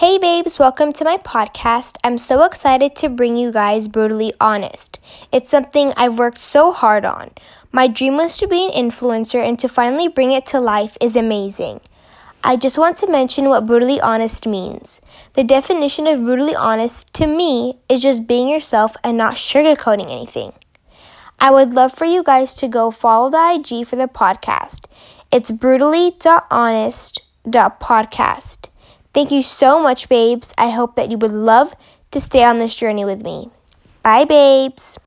Hey babes, welcome to my podcast. I'm so excited to bring you guys Brutally Honest. It's something I've worked so hard on. My dream was to be an influencer, and to finally bring it to life is amazing. I just want to mention what brutally honest means. The definition of brutally honest to me is just being yourself and not sugarcoating anything. I would love for you guys to go follow the IG for the podcast. It's brutally.honest.podcast. Thank you so much, babes. I hope that you would love to stay on this journey with me. Bye, babes.